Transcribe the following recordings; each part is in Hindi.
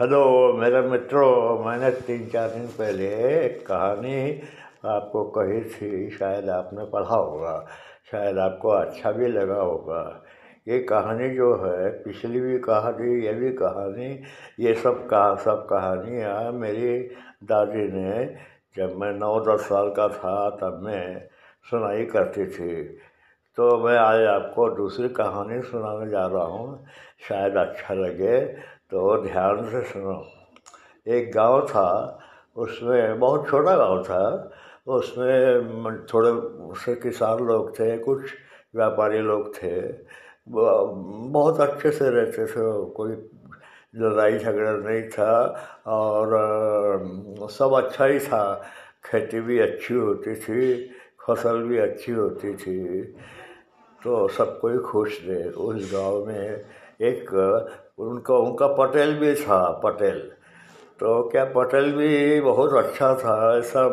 हेलो, मेरे मित्रों, मैंने तीन चार दिन पहले एक कहानी आपको कही थी, शायद आपने पढ़ा होगा, शायद आपको अच्छा भी लगा होगा। ये कहानी जो है, पिछली भी कहानी, ये भी कहानी, ये सब कहा सब कहानियाँ मेरी दादी ने, जब मैं नौ दस साल का था, तब मैं सुनाई करती थी। तो मैं आज आपको दूसरी कहानी सुनाने जा रहा हूँ, शायद अच्छा लगे। तो ध्यान से सुनो। एक गाँव था, उसमें बहुत छोटा गाँव था, उसमें थोड़े से किसान लोग थे, कुछ व्यापारी लोग थे। बहुत अच्छे से रहते थे, कोई लड़ाई झगड़ा नहीं था और सब अच्छा ही था। खेती भी अच्छी होती थी, फ़सल भी अच्छी होती थी तो सब कोई खुश थे। उस गाँव में एक, उनका उनका पटेल भी था, पटेल। तो क्या पटेल भी बहुत अच्छा था, ऐसा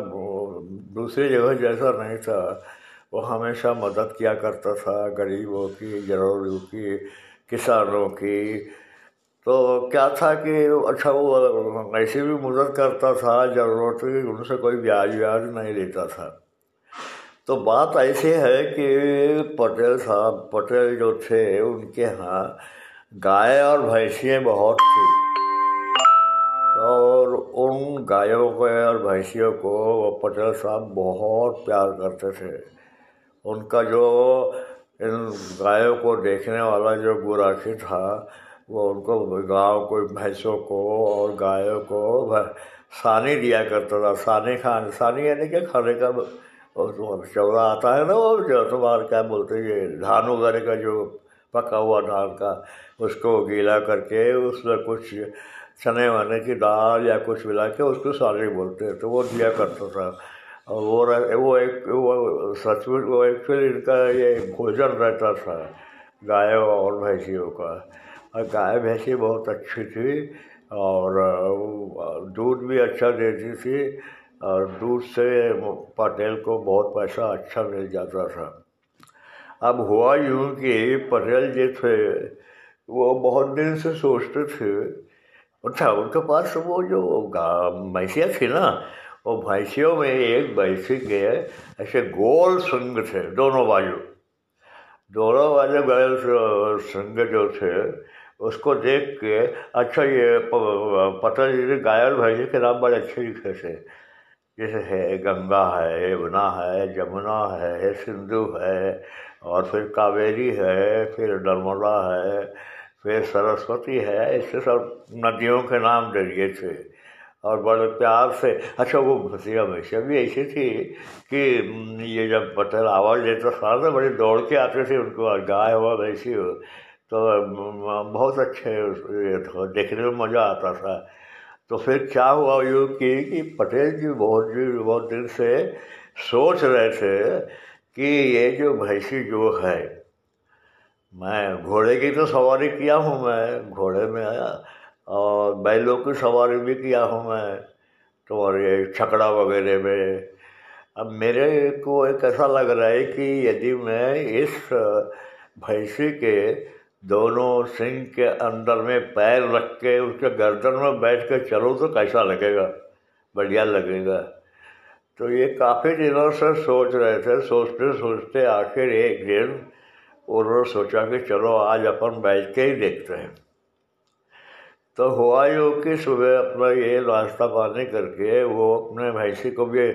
दूसरी जगह जैसा नहीं था। वो हमेशा मदद किया करता था, गरीबों की जरूरों की, किसानों की। तो क्या था कि अच्छा वो, ऐसे भी मदद करता था, ज़रूरत की, उनसे कोई ब्याज व्याज नहीं लेता था। तो बात ऐसी है कि पटेल साहब, पटेल जो थे, उनके यहाँ गाय और भैंसियाँ बहुत थी। और उन गायों को और भैंसियों को पटेल साहब बहुत प्यार करते थे। उनका जो इन गायों को देखने वाला जो गुराखी था, वो उनको गाँव को, भैंसों को और गायों को सानी दिया करता था। सानी खान, सानी यानी कि खाने का चौड़ा आता है ना वो, जो तुम्हारा क्या बोलते हैं धान वगैरह का जो पका हुआ धान का, उसको गीला करके, उसमें कुछ चने वने की दाल या कुछ मिला के उसको सारे बोलते हैं। तो वो दिया करता था। और वो वो एक, वो सचमुच वो एक्चुअली इनका ये भोजन रहता था, गायों और भैंसियों का। और गाय भैंसी बहुत अच्छी थी और दूध भी अच्छा देती थी और दूध से पटेल को बहुत पैसा अच्छा मिल जाता था। अब हुआ यूँ कि पटेल जी थे, वो बहुत दिन से सोचते थे। अच्छा उनके पास वो जो भैंसियाँ थी ना, वो भैंसियों में एक भैंसी के ऐसे गोल संग थे, दोनों बाजू। दोनों वाले गए संग जो थे, उसको देख के अच्छा ये पटेल जी गाय भैंसी के नाम बड़े अच्छे लिखे थे। जैसे है, गंगा है, यमुना है, जमुना है, सिंधु है और फिर कावेरी है फिर नर्मदा है फिर सरस्वती है ऐसे सब नदियों के नाम दे दिए थे। और बड़े प्यार से अच्छा वो भसिया भैंसिया भी ऐसी थी कि ये जब पटेल आवाज़ देता था तो बड़े दौड़ के आते थे उनको गाय हो भैंसी हो तो बहुत अच्छे देखने में मज़ा आता था। तो फिर क्या हुआ यूँ कि, कि पटेल जी बहुत जी बहुत दिन से सोच रहे थे कि ये जो भैंसी जो है, मैं घोड़े की तो सवारी किया हूँ मैं, घोड़े में आया और बैलों की सवारी भी किया हूँ मैं तो और ये छकड़ा वगैरह में। अब मेरे को एक ऐसा लग रहा है कि यदि मैं इस भैंसी के दोनों सिंह के अंदर में पैर रख के उसके गर्दन में बैठ के चलो तो कैसा लगेगा? बढ़िया लगेगा। तो ये काफ़ी दिनों से सोच रहे थे, सोचते सोचते आखिर एक दिन उन्होंने सोचा कि चलो आज अपन बैठ के ही देखते हैं। तो हुआ यूँ कि सुबह अपना ये नाश्ता पानी करके वो अपने भैंसी को भी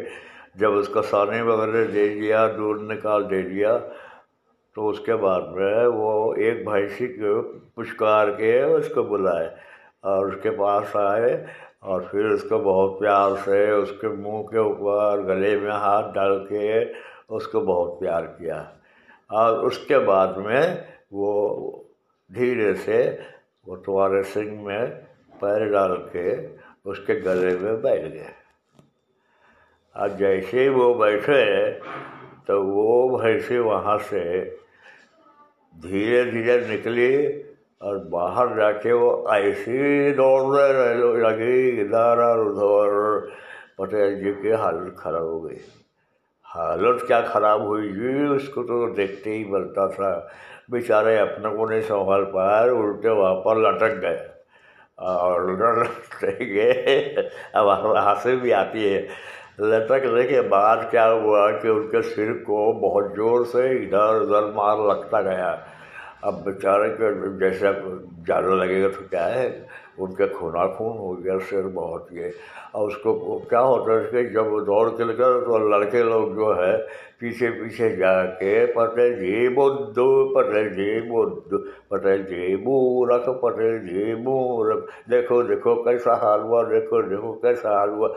जब उसका सानी वगैरह दे दिया, दूध निकाल दे दिया तो उसके बाद में वो एक भैंसी को पुचकार के उसको बुलाए और उसके पास आए और फिर उसको बहुत प्यार से उसके मुँह के ऊपर गले में हाथ डाल के उसको बहुत प्यार किया। और उसके बाद में वो धीरे से वो तुम्हारे सिंह में पैर डाल के उसके गले में बैठ गए। और जैसे ही वो बैठे तो वो भैंसी वहाँ से धीरे धीरे निकली और बाहर जाके वो ऐसी दौड़ने लगी इधर और उधर। पटेल जी की हालत खराब हो गई। हालत क्या खराब हुई जी, उसको तो देखते ही बनता था। बेचारे अपने को नहीं संभाल पाए उल्टे वहाँ पर लटक गए। और लटकेंगे अब हँसी भी आती है। लटकने के बाद क्या हुआ कि उनके सिर को बहुत ज़ोर से इधर उधर मार लगता गया। अब बेचारे के जैसे ज़्यादा लगेगा तो क्या है? उनके खूना खून हो गया, सिर बहुत ये। और उसको क्या होता है कि जब वो दौड़ के लेकर तो लड़के लोग जो है, पीछे पीछे जाके पटेल जी बुद्ध पटेल जी बुद्ध पटेल जी मूरख पटेल जी मूरख। देखो देखो, कैसा हाल हुआ देखो देखो, कैसा हाल हुआ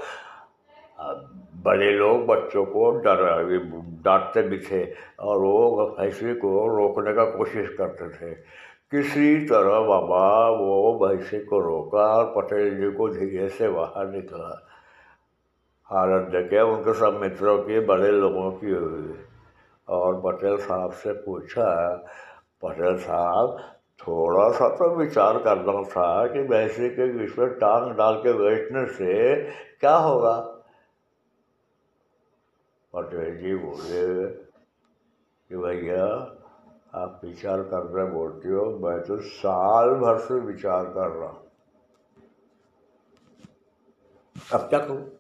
बड़े लोग बच्चों को डर डांटते भी थे और वो भैंसी को रोकने का कोशिश करते थे। किसी तरह बाबा वो भैंसी को रोका और पटेल जी को धीरे से बाहर निकला। हालत देखे उनके सब मित्रों की, बड़े लोगों की हुई। और पटेल साहब से पूछा, पटेल साहब, थोड़ा सा तो विचार करना था कि भैंसी के बीच में टांग डाल के बैठने से क्या होगा? पटेल जी बोले, कि भैया, आप विचार कर रहे बोलते हो, मैं तो साल भर से विचार कर रहा हूँ। अब तक करूँ?